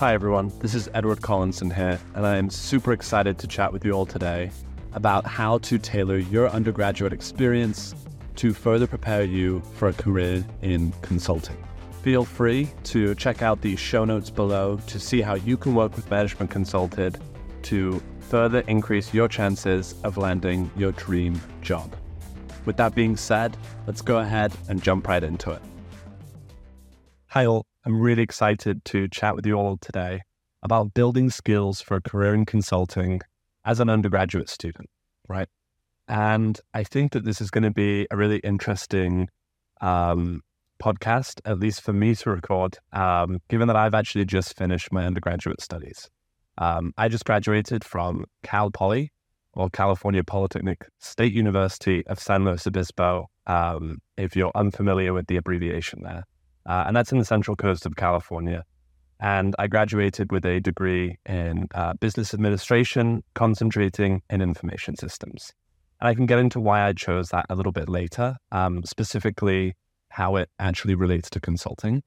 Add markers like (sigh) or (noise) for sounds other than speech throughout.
Hi, everyone. This is Edward Collinson here, and I am super excited to chat with you all today about how to tailor your undergraduate experience to further prepare you for a career in consulting. Feel free to check out the show notes below to see how you can work with Management Consulted to further increase your chances of landing your dream job. With that being said, let's go ahead and jump right into it. Hi, all. I'm really excited to chat with you all today about building skills for a career in consulting as an undergraduate student, right? And I think that this is going to be a really interesting um, podcast, at least for me to record, um, given that I've actually just finished my undergraduate studies. Um, I just graduated from Cal Poly, or California Polytechnic State University of San Luis Obispo, um, if you're unfamiliar with the abbreviation there. Uh, and that's in the central coast of California. And I graduated with a degree in uh, business administration, concentrating in information systems. And I can get into why I chose that a little bit later, um, specifically how it actually relates to consulting.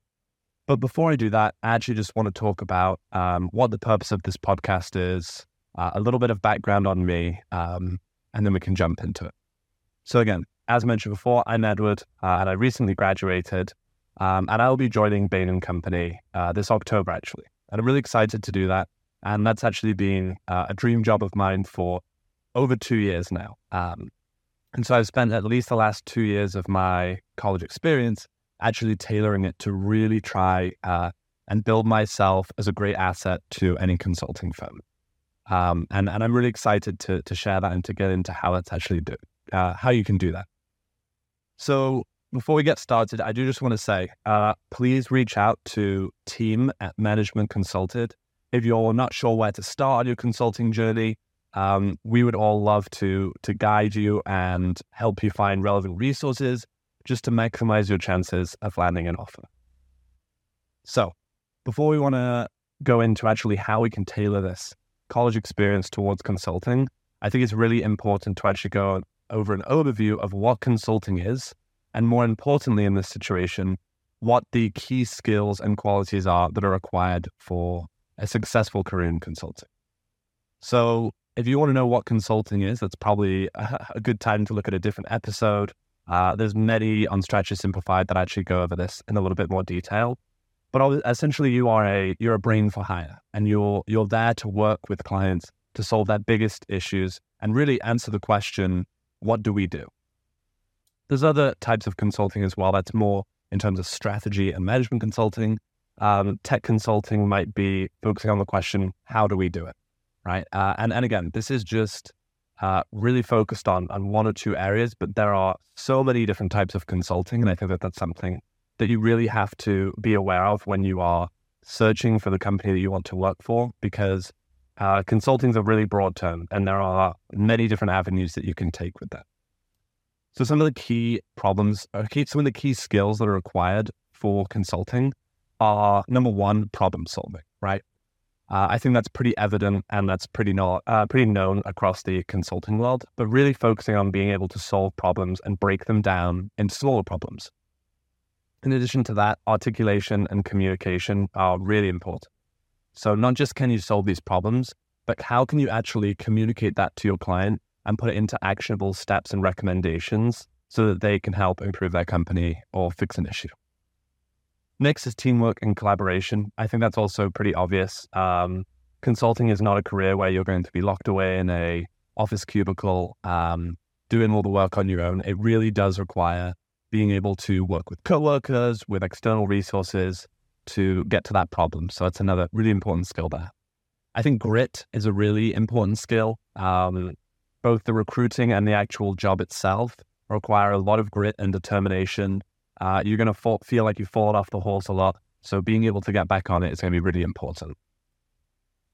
But before I do that, I actually just want to talk about um, what the purpose of this podcast is, uh, a little bit of background on me, um, and then we can jump into it. So, again, as mentioned before, I'm Edward, uh, and I recently graduated, um, and I'll be joining Bain and Company uh, this October, actually. And I'm really excited to do that. And that's actually been uh, a dream job of mine for over two years now. Um, and so I've spent at least the last two years of my college experience actually tailoring it to really try uh, and build myself as a great asset to any consulting firm. Um, and, and I'm really excited to, to share that and to get into how that's actually do, uh, how you can do that. So before we get started, I do just want to say, uh, please reach out to team at Management Consulted. If you're not sure where to start on your consulting journey, um, we would all love to to guide you and help you find relevant resources just to maximize your chances of landing an offer. So, before we want to go into actually how we can tailor this college experience towards consulting, I think it's really important to actually go over an overview of what consulting is, and more importantly, in this situation, what the key skills and qualities are that are required for a successful career in consulting. So, if you want to know what consulting is, that's probably (laughs) a good time to look at a different episode. Uh, there's many on Strategy Simplified that actually go over this in a little bit more detail. But essentially, you are a you're a brain for hire, and you're you're there to work with clients to solve their biggest issues and really answer the question, what do we do? There's other types of consulting as well. That's more in terms of strategy and management consulting. Um, tech consulting might be focusing on the question, how do we do it? right? Uh, and and again, this is just uh, really focused on on one or two areas, but there are so many different types of consulting, and I think that that's something that you really have to be aware of when you are searching for the company that you want to work for, because uh, consulting is a really broad term, and there are many different avenues that you can take with that. So some of the key problems, uh, some of the key skills that are required for consulting are number one, problem solving, right? Uh, I think that's pretty evident and that's pretty, no, uh, pretty known across the consulting world, but really focusing on being able to solve problems and break them down into smaller problems. In addition to that, articulation and communication are really important. So, not just can you solve these problems, but how can you actually communicate that to your client and put it into actionable steps and recommendations so that they can help improve their company or fix an issue? Next is teamwork and collaboration. I think that's also pretty obvious. Um, consulting is not a career where you're going to be locked away in a office cubicle um, doing all the work on your own. It really does require being able to work with coworkers, with external resources to get to that problem. So it's another really important skill there. I think grit is a really important skill. Um, both the recruiting and the actual job itself require a lot of grit and determination uh, you're going to feel like you've fallen off the horse a lot. So being able to get back on it is going to be really important.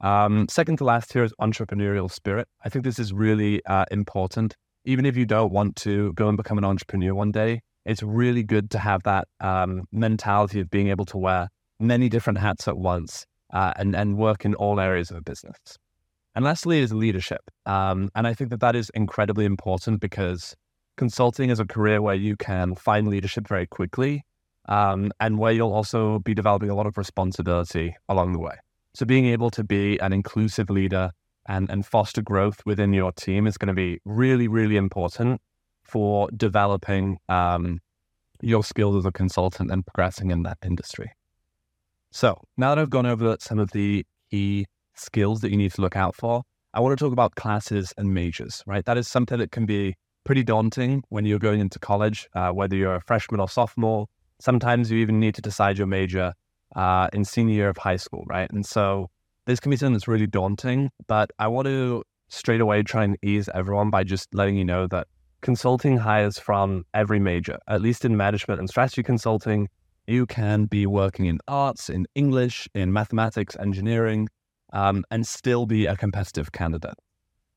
Um, second to last here is entrepreneurial spirit. I think this is really uh, important. Even if you don't want to go and become an entrepreneur one day, it's really good to have that um, mentality of being able to wear many different hats at once uh, and, and work in all areas of a business. And lastly is leadership. Um, and I think that that is incredibly important because consulting is a career where you can find leadership very quickly um, and where you'll also be developing a lot of responsibility along the way. So being able to be an inclusive leader and, and foster growth within your team is going to be really, really important for developing um, your skills as a consultant and progressing in that industry. So now that I've gone over some of the key skills that you need to look out for, I want to talk about classes and majors, right? That is something that can be pretty daunting when you're going into college, uh, whether you're a freshman or sophomore. Sometimes you even need to decide your major uh, in senior year of high school, right? And so this can be something that's really daunting, but I want to straight away try and ease everyone by just letting you know that consulting hires from every major, at least in management and strategy consulting. You can be working in arts, in English, in mathematics, engineering, um, and still be a competitive candidate.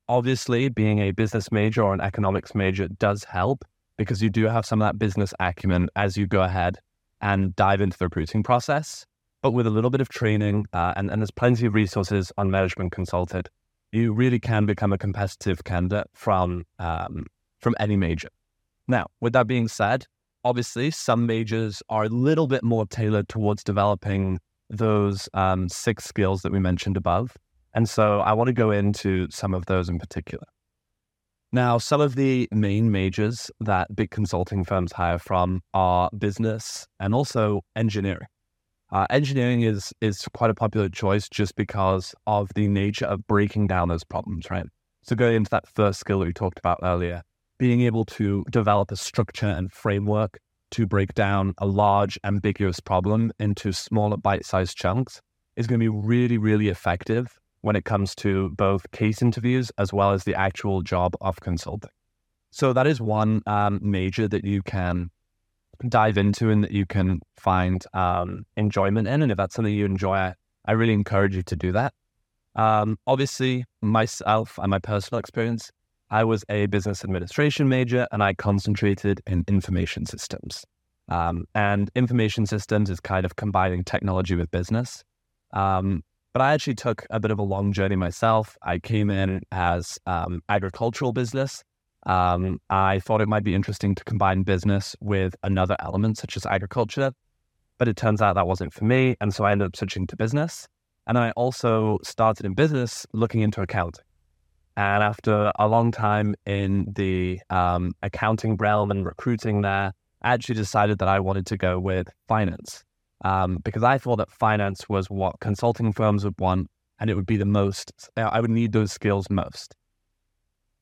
Obviously, being a business major or an economics major does help because you do have some of that business acumen as you go ahead and dive into the recruiting process. But with a little bit of training, uh, and, and there's plenty of resources on Management Consulted, you really can become a competitive candidate from um, from any major. Now, with that being said, obviously some majors are a little bit more tailored towards developing those um, six skills that we mentioned above. And so I want to go into some of those in particular. Now, some of the main majors that big consulting firms hire from are business and also engineering. Uh, engineering is is quite a popular choice just because of the nature of breaking down those problems, right? So going into that first skill that we talked about earlier, being able to develop a structure and framework to break down a large, ambiguous problem into smaller bite sized chunks is going to be really, really effective when it comes to both case interviews as well as the actual job of consulting. So, that is one um, major that you can dive into and that you can find um, enjoyment in. And if that's something you enjoy, I, I really encourage you to do that. Um, obviously, myself and my personal experience, I was a business administration major and I concentrated in information systems. Um, and information systems is kind of combining technology with business. Um, but I actually took a bit of a long journey myself. I came in as um, agricultural business. Um, I thought it might be interesting to combine business with another element such as agriculture, but it turns out that wasn't for me. And so I ended up switching to business. And I also started in business looking into accounting. And after a long time in the um, accounting realm and recruiting there, I actually decided that I wanted to go with finance um, because I thought that finance was what consulting firms would want and it would be the most, I would need those skills most.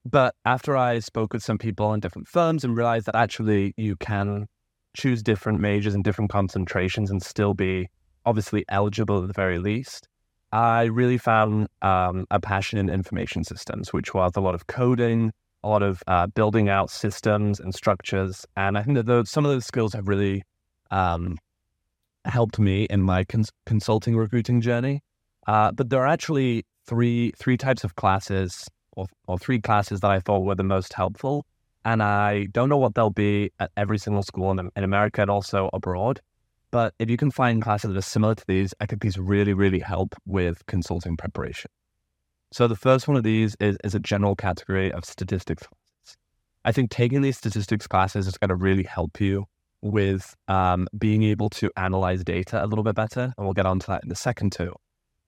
But after I spoke with some people in different firms and realized that actually you can choose different majors and different concentrations and still be obviously eligible at the very least, I really found um, a passion in information systems, which was a lot of coding, a lot of uh, building out systems and structures. And I think that those, some of those skills have really um, helped me in my cons- consulting recruiting journey. Uh, but there are actually three three types of classes or, or three classes that I thought were the most helpful. And I don't know what they'll be at every single school in, in America and also abroad. But if you can find classes that are similar to these, I think these really, really help with consulting preparation. So the first one of these is, is a general category of statistics classes. I think taking these statistics classes is going to really help you with um, being able to analyze data a little bit better. And we'll get onto that in a second too.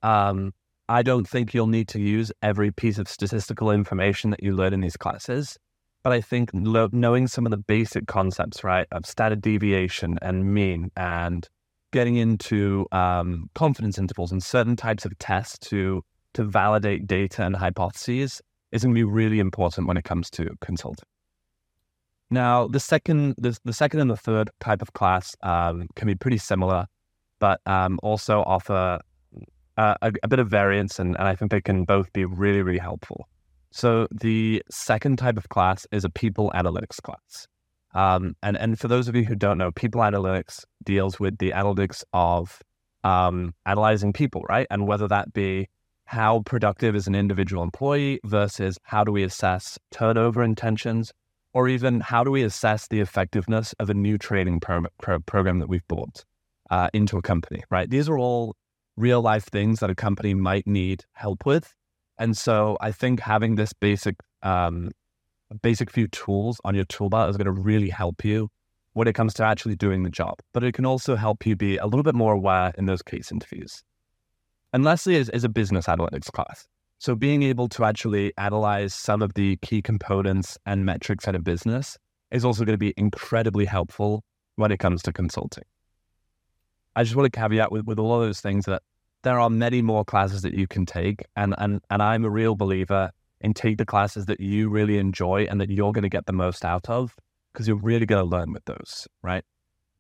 Um, I don't think you'll need to use every piece of statistical information that you learn in these classes. But I think lo- knowing some of the basic concepts, right, of standard deviation and mean and getting into um, confidence intervals and certain types of tests to to validate data and hypotheses is going to be really important when it comes to consulting. Now, the second, the, the second and the third type of class um, can be pretty similar, but um, also offer uh, a, a, bit of variance, and, and I think they can both be really, really helpful. So the second type of class is a people analytics class. Um, and, and for those of you who don't know, people analytics deals with the analytics of um, analyzing people, right? And whether that be how productive is an individual employee versus how do we assess turnover intentions, or even how do we assess the effectiveness of a new training pro- pro- program that we've bought uh, into a company, right? These are all real life things that a company might need help with. And so I think having this basic, um, basic few tools on your toolbar is going to really help you when it comes to actually doing the job. But it can also help you be a little bit more aware in those case interviews. And lastly is, is a business analytics class. So being able to actually analyze some of the key components and metrics at a business is also going to be incredibly helpful when it comes to consulting. I just want to caveat with, with all of those things that there are many more classes that you can take. And, and, and I'm a real believer in take the classes that you really enjoy and that you're going to get the most out of because you're really going to learn with those, right?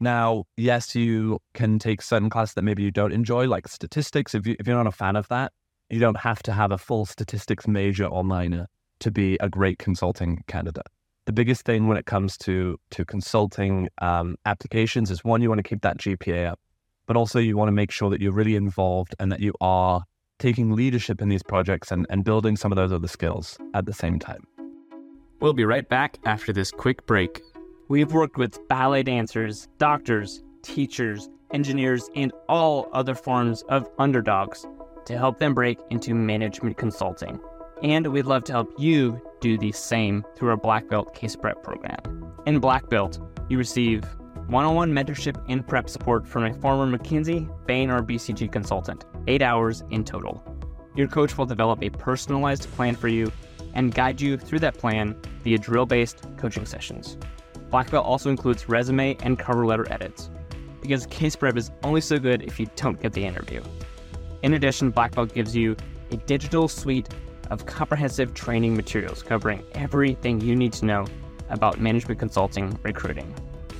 Now, yes, you can take certain classes that maybe you don't enjoy, like statistics. If, you, if you're not a fan of that, you don't have to have a full statistics major or minor to be a great consulting candidate. The biggest thing when it comes to to consulting um, applications is one, you want to keep that GPA up, but also you want to make sure that you're really involved and that you are taking leadership in these projects and, and building some of those other skills at the same time. We'll be right back after this quick break. We've worked with ballet dancers, doctors, teachers, engineers, and all other forms of underdogs to help them break into management consulting. And we'd love to help you do the same through our Black Belt Case Prep program. In Black Belt, you receive one on one mentorship and prep support from a former McKinsey, Bain, or BCG consultant, eight hours in total. Your coach will develop a personalized plan for you and guide you through that plan via drill based coaching sessions. Black Belt also includes resume and cover letter edits, because case prep is only so good if you don't get the interview. In addition, Black Belt gives you a digital suite of comprehensive training materials covering everything you need to know about management consulting recruiting.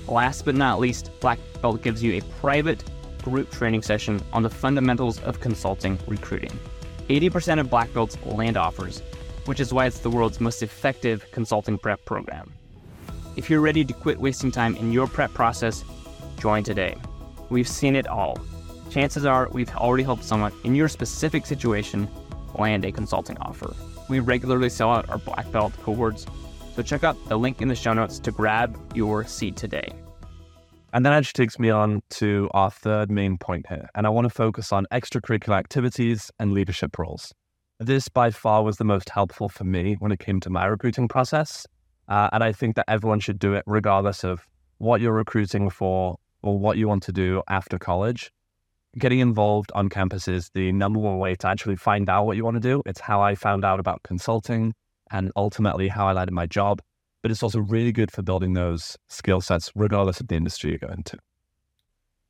Last but not least, Black Belt gives you a private group training session on the fundamentals of consulting recruiting. 80% of Black Belts land offers, which is why it's the world's most effective consulting prep program. If you're ready to quit wasting time in your prep process, join today. We've seen it all. Chances are we've already helped someone in your specific situation land a consulting offer. We regularly sell out our black belt cohorts, so check out the link in the show notes to grab your seat today. And that actually takes me on to our third main point here. And I want to focus on extracurricular activities and leadership roles. This by far was the most helpful for me when it came to my recruiting process. Uh, and I think that everyone should do it regardless of what you're recruiting for or what you want to do after college. Getting involved on campus is the number one way to actually find out what you want to do. It's how I found out about consulting and ultimately how I landed my job but it's also really good for building those skill sets regardless of the industry you go into.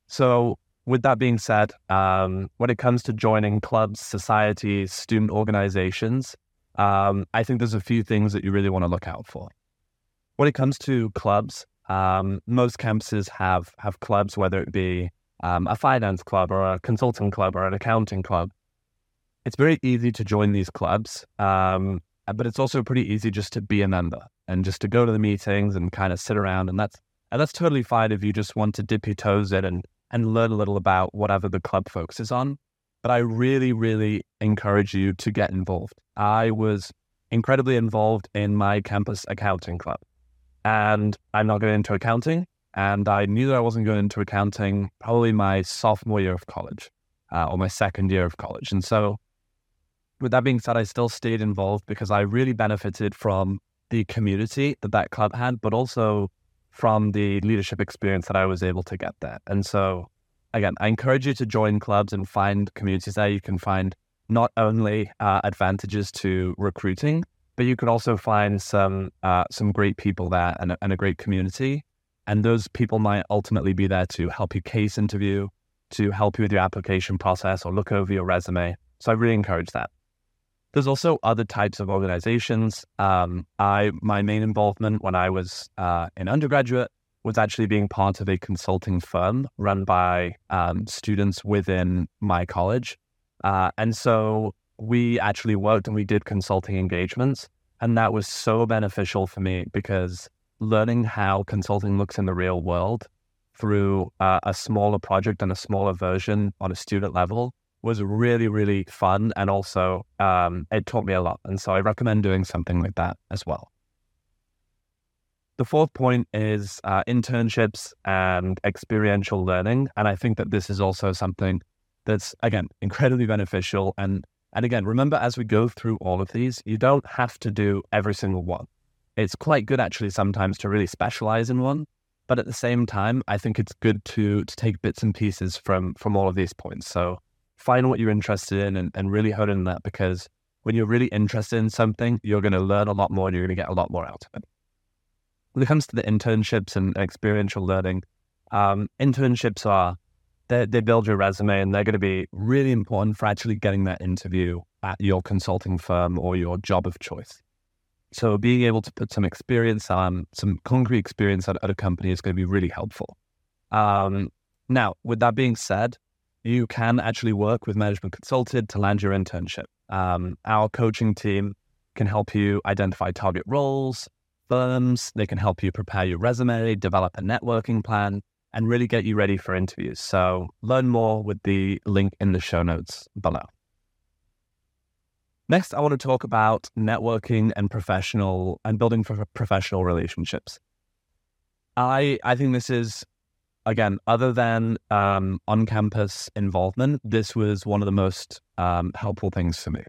So, with that being said, um, when it comes to joining clubs, societies, student organizations, um, I think there's a few things that you really want to look out for. When it comes to clubs, um, most campuses have have clubs, whether it be um, a finance club or a consulting club or an accounting club. It's very easy to join these clubs, um, but it's also pretty easy just to be a member and just to go to the meetings and kind of sit around. And that's and that's totally fine if you just want to dip your toes in and and learn a little about whatever the club focuses on. But I really, really encourage you to get involved. I was incredibly involved in my campus accounting club, and I'm not going into accounting. And I knew that I wasn't going into accounting probably my sophomore year of college uh, or my second year of college. And so, with that being said, I still stayed involved because I really benefited from the community that that club had, but also from the leadership experience that I was able to get there. And so, again, I encourage you to join clubs and find communities there. You can find not only uh, advantages to recruiting, but you can also find some uh, some great people there and, and a great community. And those people might ultimately be there to help you case interview, to help you with your application process, or look over your resume. So I really encourage that. There's also other types of organizations. Um, I my main involvement when I was uh, in undergraduate was actually being part of a consulting firm run by um, students within my college, uh, and so we actually worked and we did consulting engagements, and that was so beneficial for me because learning how consulting looks in the real world through uh, a smaller project and a smaller version on a student level was really, really fun. And also, um, it taught me a lot. And so I recommend doing something like that as well. The fourth point is uh, internships and experiential learning. And I think that this is also something that's, again, incredibly beneficial. And, and again, remember, as we go through all of these, you don't have to do every single one. It's quite good, actually, sometimes to really specialize in one. But at the same time, I think it's good to, to take bits and pieces from, from all of these points. So find what you're interested in and, and really hone in that because when you're really interested in something, you're going to learn a lot more and you're going to get a lot more out of it. When it comes to the internships and experiential learning, um, internships are they, they build your resume and they're going to be really important for actually getting that interview at your consulting firm or your job of choice. So being able to put some experience on, some concrete experience at, at a company is going to be really helpful. Um, now, with that being said, you can actually work with Management Consulted to land your internship. Um, our coaching team can help you identify target roles, firms. They can help you prepare your resume, develop a networking plan, and really get you ready for interviews. So learn more with the link in the show notes below. Next, I want to talk about networking and professional and building for professional relationships. I I think this is again, other than um, on-campus involvement, this was one of the most um, helpful things for me.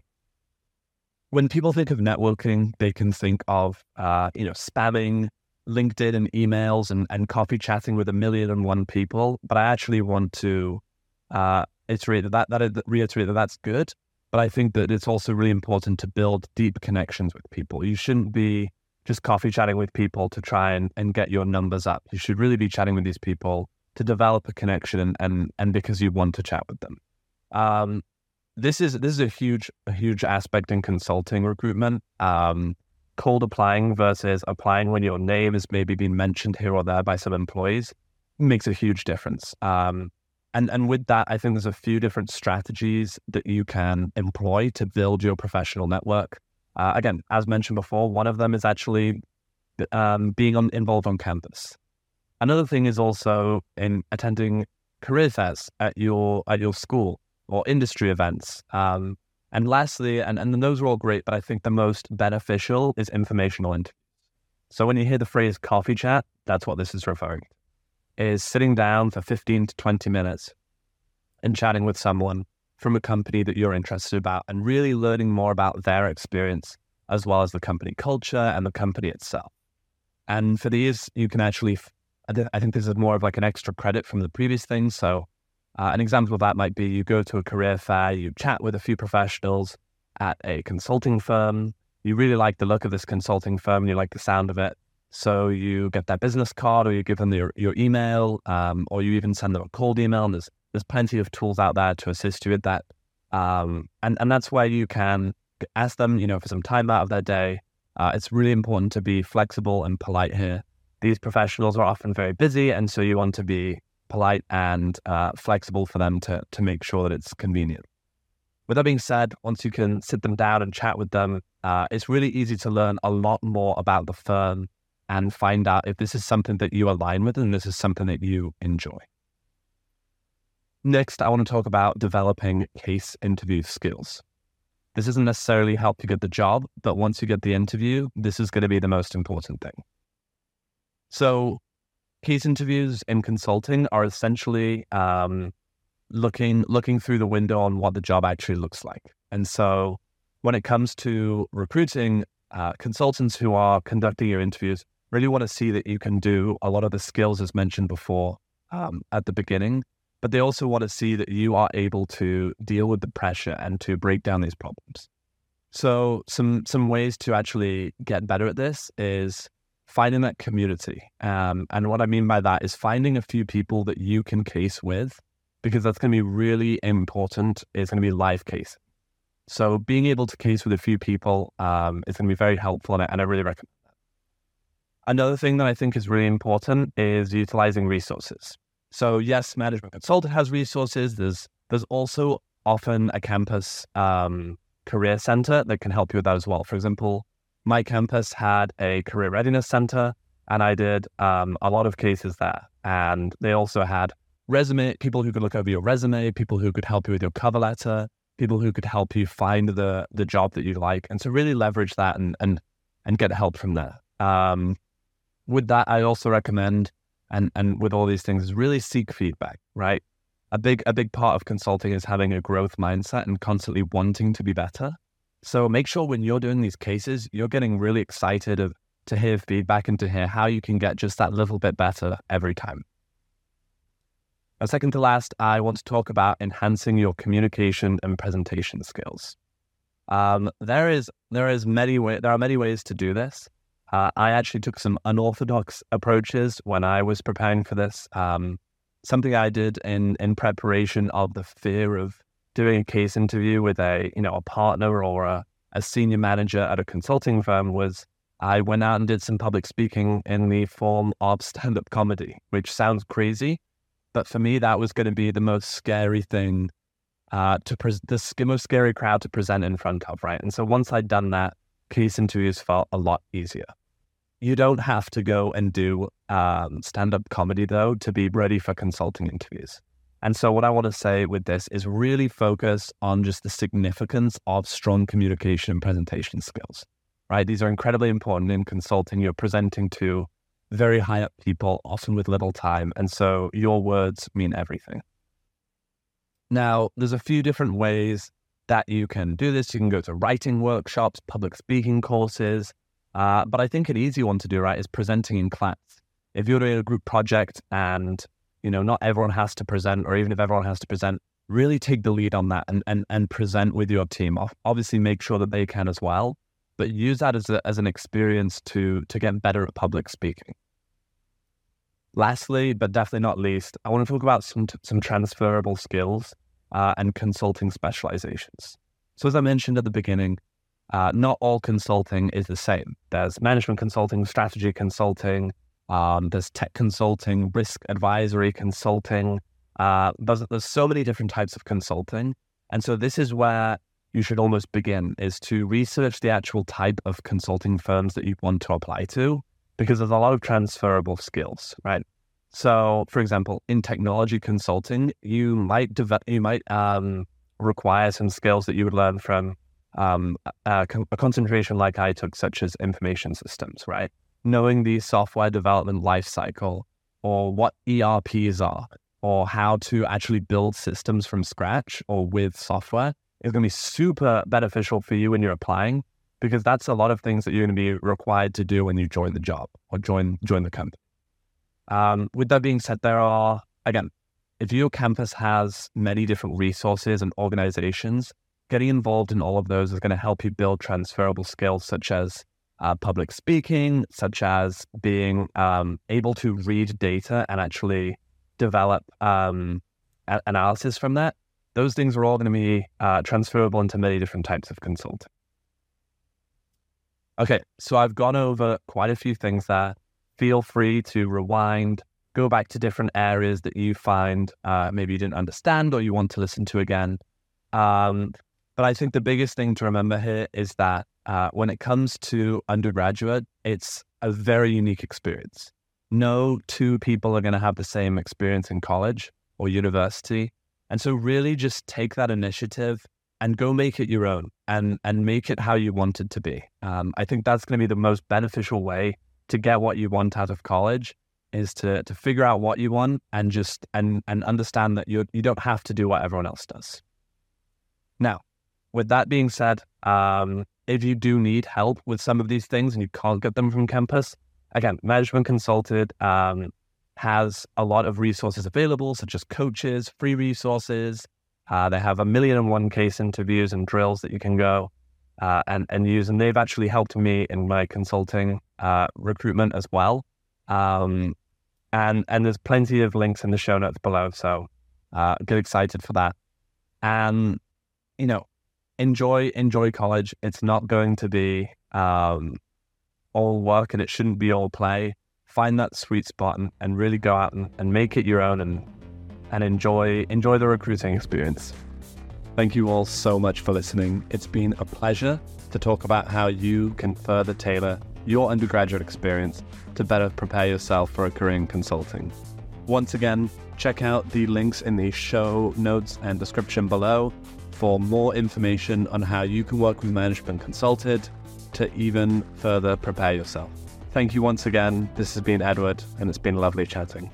When people think of networking, they can think of uh, you know spamming LinkedIn and emails and, and coffee chatting with a million and one people. But I actually want to uh, iterate that, that, that reiterate that that's good, but I think that it's also really important to build deep connections with people. You shouldn't be just coffee chatting with people to try and, and get your numbers up. You should really be chatting with these people to develop a connection and and, and because you want to chat with them. Um, this is this is a huge a huge aspect in consulting recruitment. Um, cold applying versus applying when your name has maybe been mentioned here or there by some employees makes a huge difference. Um, and and with that, I think there's a few different strategies that you can employ to build your professional network. Uh, again, as mentioned before, one of them is actually um, being on, involved on campus. Another thing is also in attending career fairs at your at your school or industry events. Um, and lastly, and, and those are all great, but I think the most beneficial is informational interviews. So when you hear the phrase coffee chat, that's what this is referring to is sitting down for 15 to 20 minutes and chatting with someone from a company that you're interested about and really learning more about their experience as well as the company culture and the company itself. And for these, you can actually, I think this is more of like an extra credit from the previous thing. So, uh, an example of that might be you go to a career fair, you chat with a few professionals at a consulting firm. You really like the look of this consulting firm and you like the sound of it. So you get their business card, or you give them your, your email, um, or you even send them a cold email. And there's there's plenty of tools out there to assist you with that. Um, and and that's where you can ask them, you know, for some time out of their day. Uh, it's really important to be flexible and polite here. These professionals are often very busy, and so you want to be polite and uh, flexible for them to to make sure that it's convenient. With that being said, once you can sit them down and chat with them, uh, it's really easy to learn a lot more about the firm and find out if this is something that you align with and this is something that you enjoy. Next, I want to talk about developing case interview skills. This isn't necessarily help you get the job, but once you get the interview, this is going to be the most important thing. So, case interviews in consulting are essentially um, looking looking through the window on what the job actually looks like. And so, when it comes to recruiting, uh, consultants who are conducting your interviews really want to see that you can do a lot of the skills as mentioned before um, at the beginning, but they also want to see that you are able to deal with the pressure and to break down these problems. So some some ways to actually get better at this is finding that community. Um, and what I mean by that is finding a few people that you can case with, because that's going to be really important. It's going to be live case. So being able to case with a few people um, is going to be very helpful, and I, and I really recommend. Another thing that I think is really important is utilizing resources. So yes, Management Consulted has resources. There's there's also often a campus um, career center that can help you with that as well. For example, my campus had a career readiness center, and I did um, a lot of cases there. And they also had resume people who could look over your resume, people who could help you with your cover letter, people who could help you find the the job that you like, and to really leverage that and and and get help from there. Um, with that, I also recommend, and and with all these things, is really seek feedback. Right, a big a big part of consulting is having a growth mindset and constantly wanting to be better. So make sure when you're doing these cases, you're getting really excited of to hear feedback and to hear how you can get just that little bit better every time. And second to last, I want to talk about enhancing your communication and presentation skills. Um, there is there is many way, there are many ways to do this. Uh, I actually took some unorthodox approaches when I was preparing for this. Um, something I did in in preparation of the fear of doing a case interview with a you know a partner or a, a senior manager at a consulting firm was I went out and did some public speaking in the form of stand up comedy, which sounds crazy, but for me that was going to be the most scary thing uh, to pre- the most scary crowd to present in front of, right? And so once I'd done that, case interviews felt a lot easier. You don't have to go and do um, stand up comedy though to be ready for consulting interviews. And so, what I want to say with this is really focus on just the significance of strong communication and presentation skills, right? These are incredibly important in consulting. You're presenting to very high up people, often with little time. And so, your words mean everything. Now, there's a few different ways that you can do this. You can go to writing workshops, public speaking courses. Uh, but I think an easy one to do, right, is presenting in class. If you're doing a group project and, you know, not everyone has to present, or even if everyone has to present, really take the lead on that and, and, and present with your team. Obviously, make sure that they can as well, but use that as, a, as an experience to, to get better at public speaking. Lastly, but definitely not least, I want to talk about some, some transferable skills uh, and consulting specializations. So, as I mentioned at the beginning, uh, not all consulting is the same. There's management consulting, strategy consulting, um, there's tech consulting, risk advisory consulting. Uh, there's, there's so many different types of consulting. And so, this is where you should almost begin is to research the actual type of consulting firms that you want to apply to because there's a lot of transferable skills, right? So, for example, in technology consulting, you might you might um, require some skills that you would learn from um, a, a, concentration like I took, such as information systems, right? Knowing the software development lifecycle, or what ERPs are, or how to actually build systems from scratch or with software is going to be super beneficial for you when you're applying because that's a lot of things that you're going to be required to do when you join the job or join join the company. Um, with that being said, there are again, if your campus has many different resources and organizations, getting involved in all of those is going to help you build transferable skills such as uh, public speaking, such as being um, able to read data and actually develop um, a- analysis from that. Those things are all going to be uh, transferable into many different types of consulting. Okay, so I've gone over quite a few things there. Feel free to rewind, go back to different areas that you find uh, maybe you didn't understand or you want to listen to again. Um, but I think the biggest thing to remember here is that uh, when it comes to undergraduate, it's a very unique experience. No two people are going to have the same experience in college or university. And so, really, just take that initiative and go make it your own and and make it how you want it to be. Um, I think that's going to be the most beneficial way to get what you want out of college is to to figure out what you want and just and and understand that you you don't have to do what everyone else does. Now, with that being said, um, if you do need help with some of these things and you can't get them from campus, again, Management Consulted um, has a lot of resources available, such as coaches, free resources, uh, they have a million and one case interviews and drills that you can go uh, and, and use. And they've actually helped me in my consulting uh, recruitment as well. Um, and, and there's plenty of links in the show notes below. So uh, get excited for that. And, you know, enjoy, enjoy college. It's not going to be um, all work and it shouldn't be all play. Find that sweet spot and, and really go out and, and make it your own and and enjoy enjoy the recruiting experience. Thank you all so much for listening. It's been a pleasure to talk about how you can further tailor your undergraduate experience to better prepare yourself for a career in consulting. Once again, check out the links in the show notes and description below for more information on how you can work with Management Consulted to even further prepare yourself. Thank you once again. This has been Edward, and it's been lovely chatting.